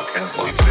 I can't believe it.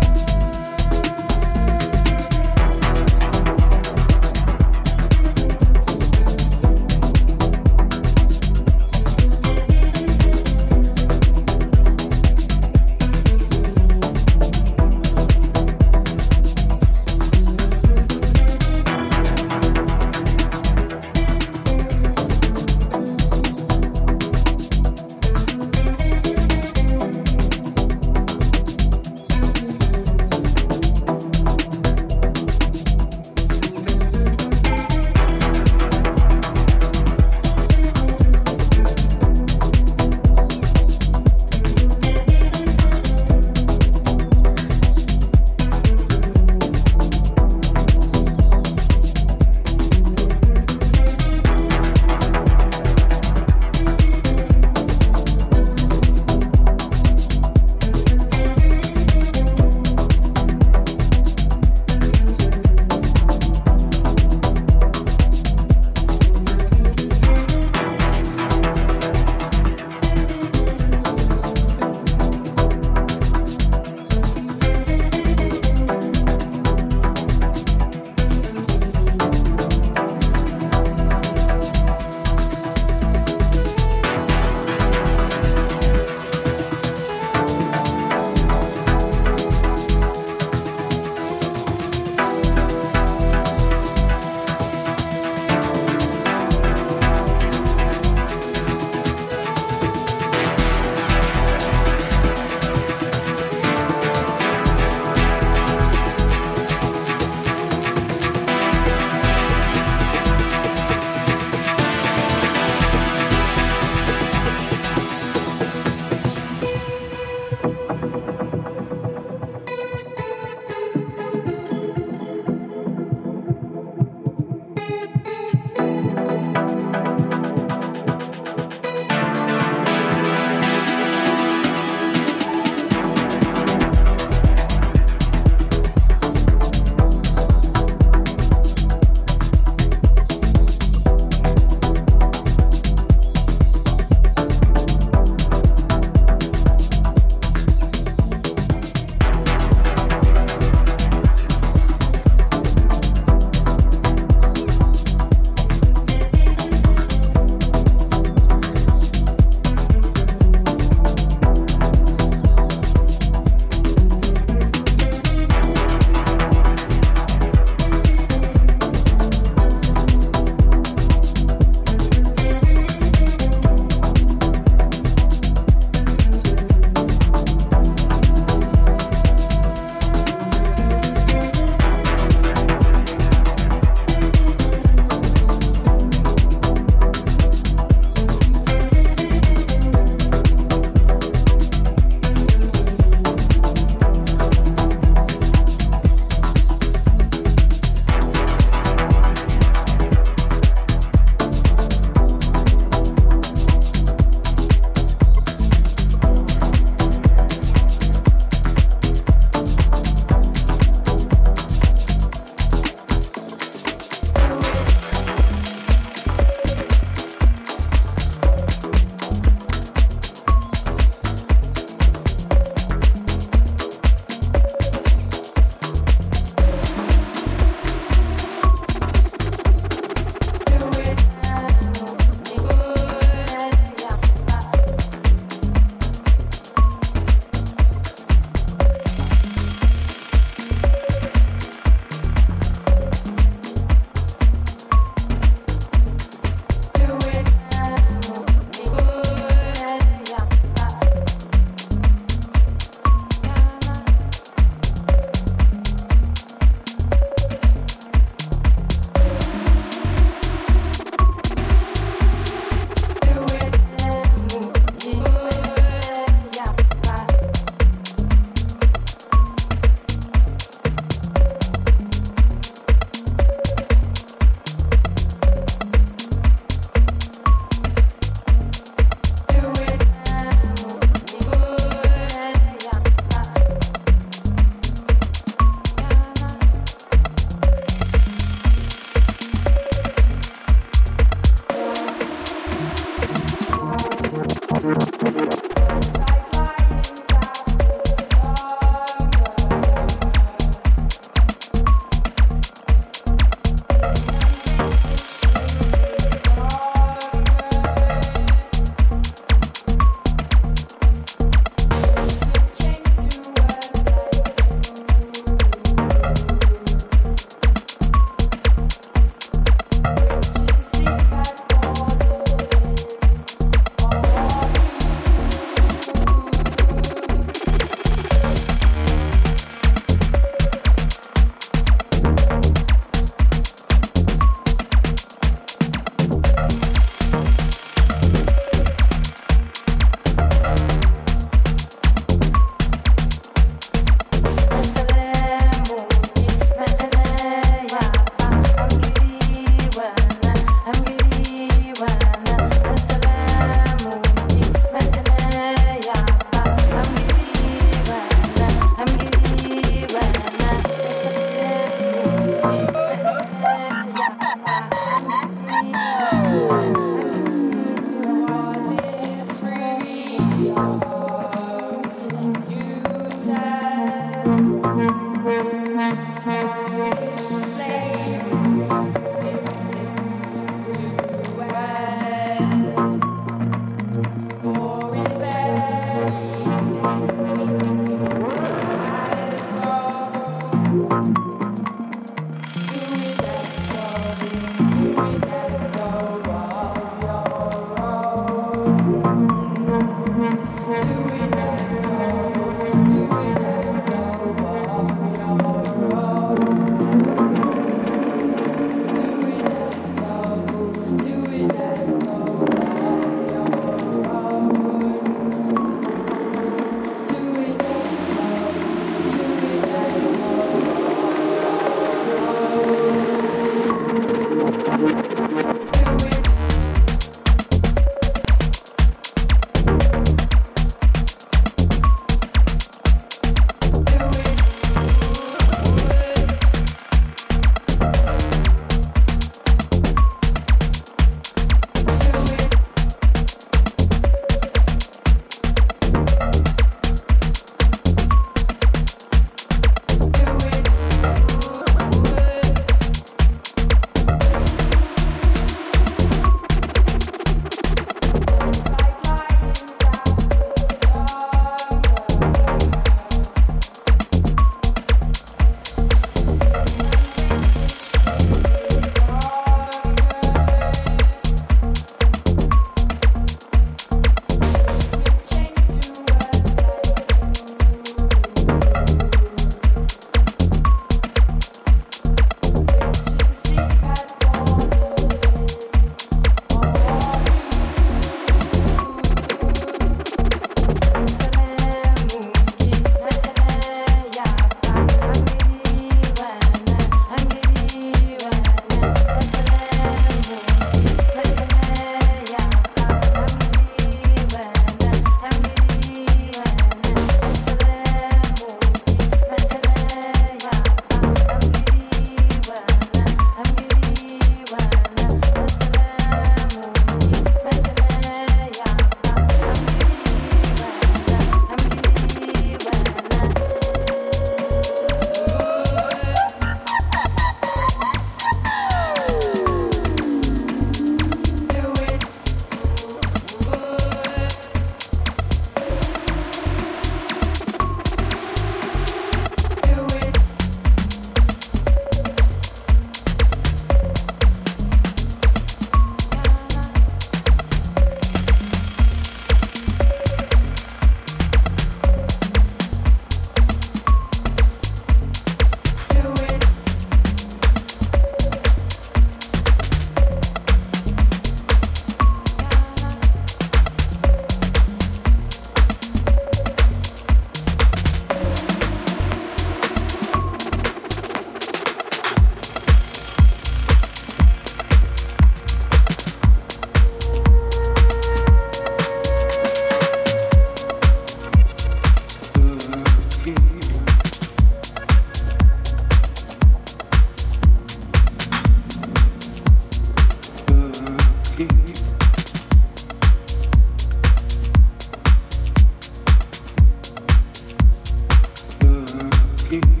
you.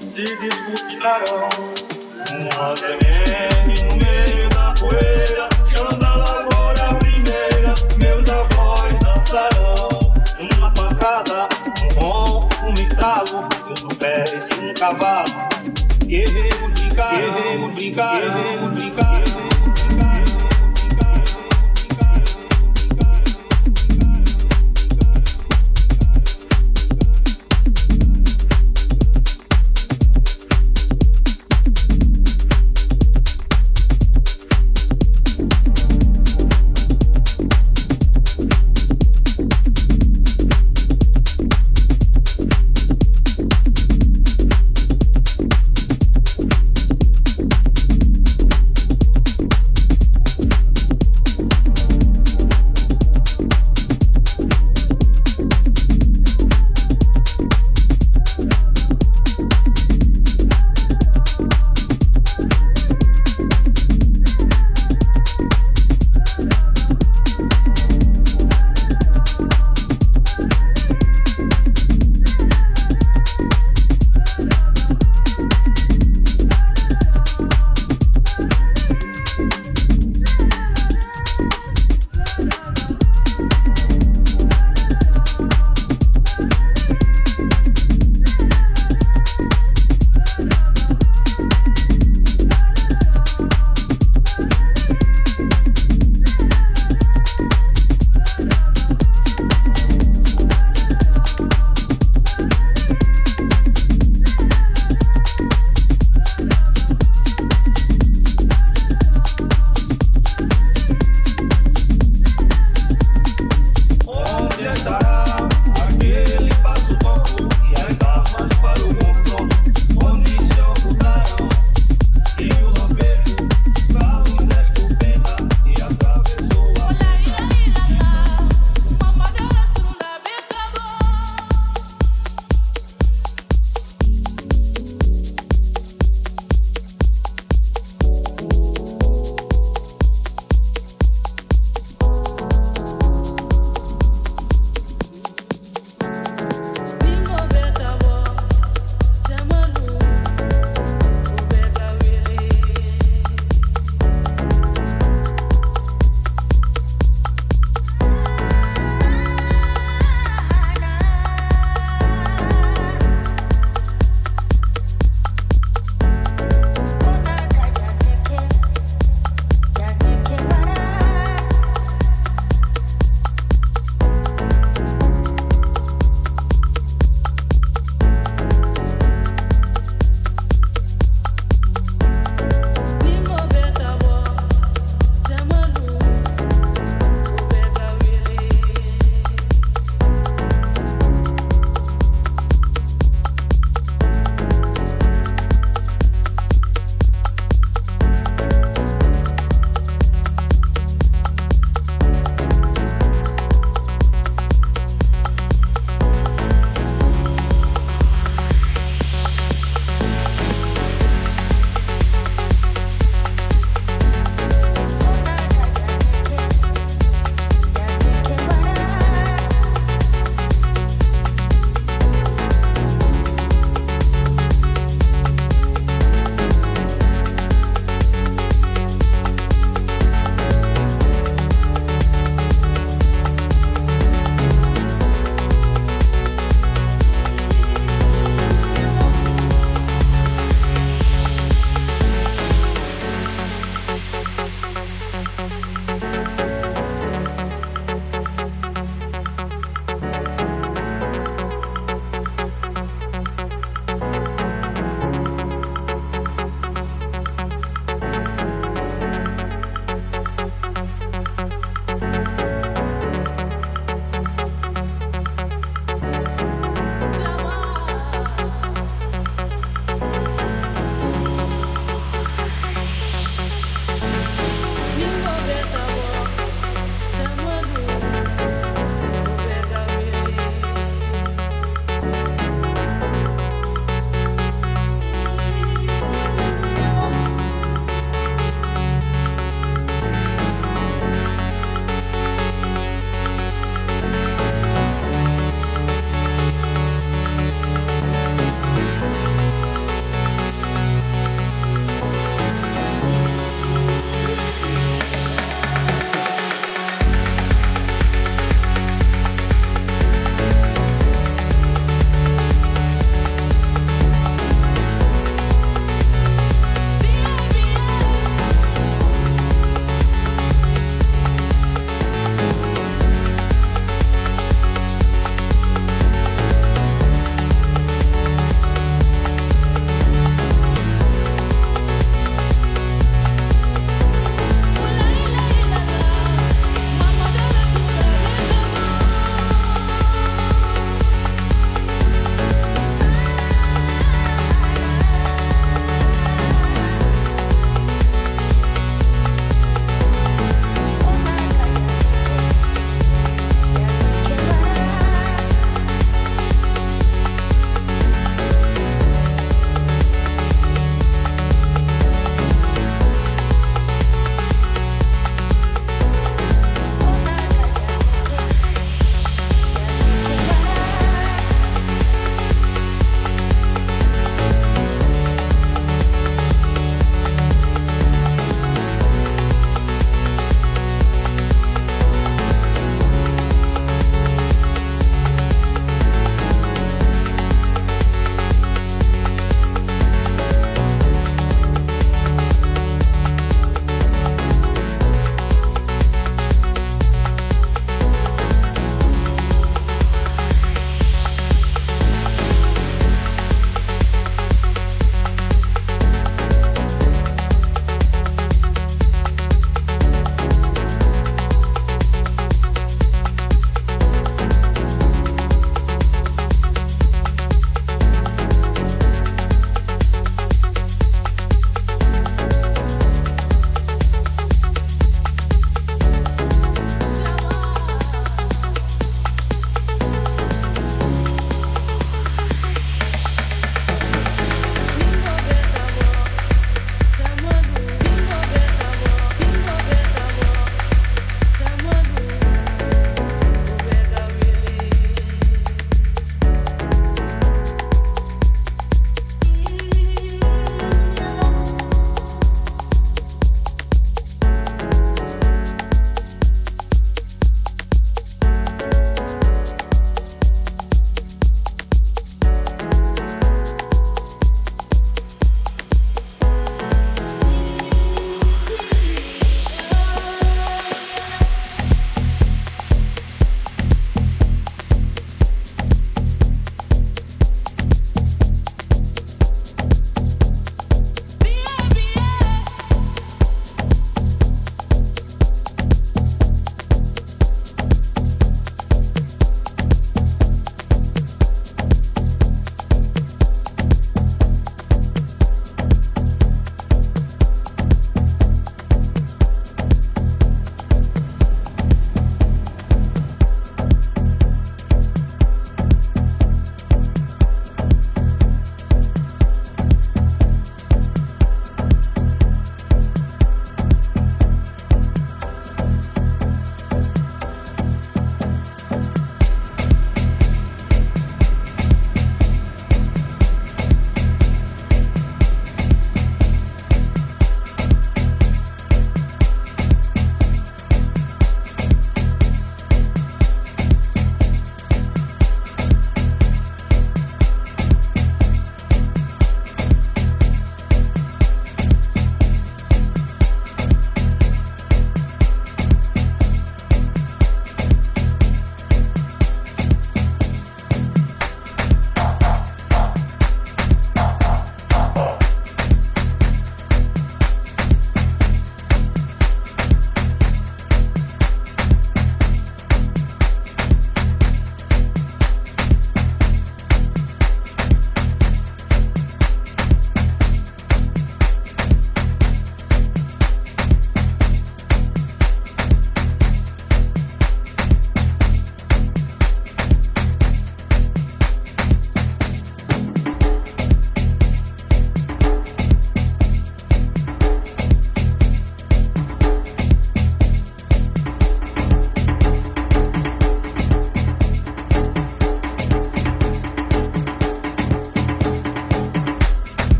se desmutirarão. Uma semente no meio da poeira, chama agora a primeira. Meus avós dançarão. Uma pancada, um bom, um estalo, tudo perde-se um cavalo. Guerreiros brincar, guerreiros brincar. guerreiros brincar.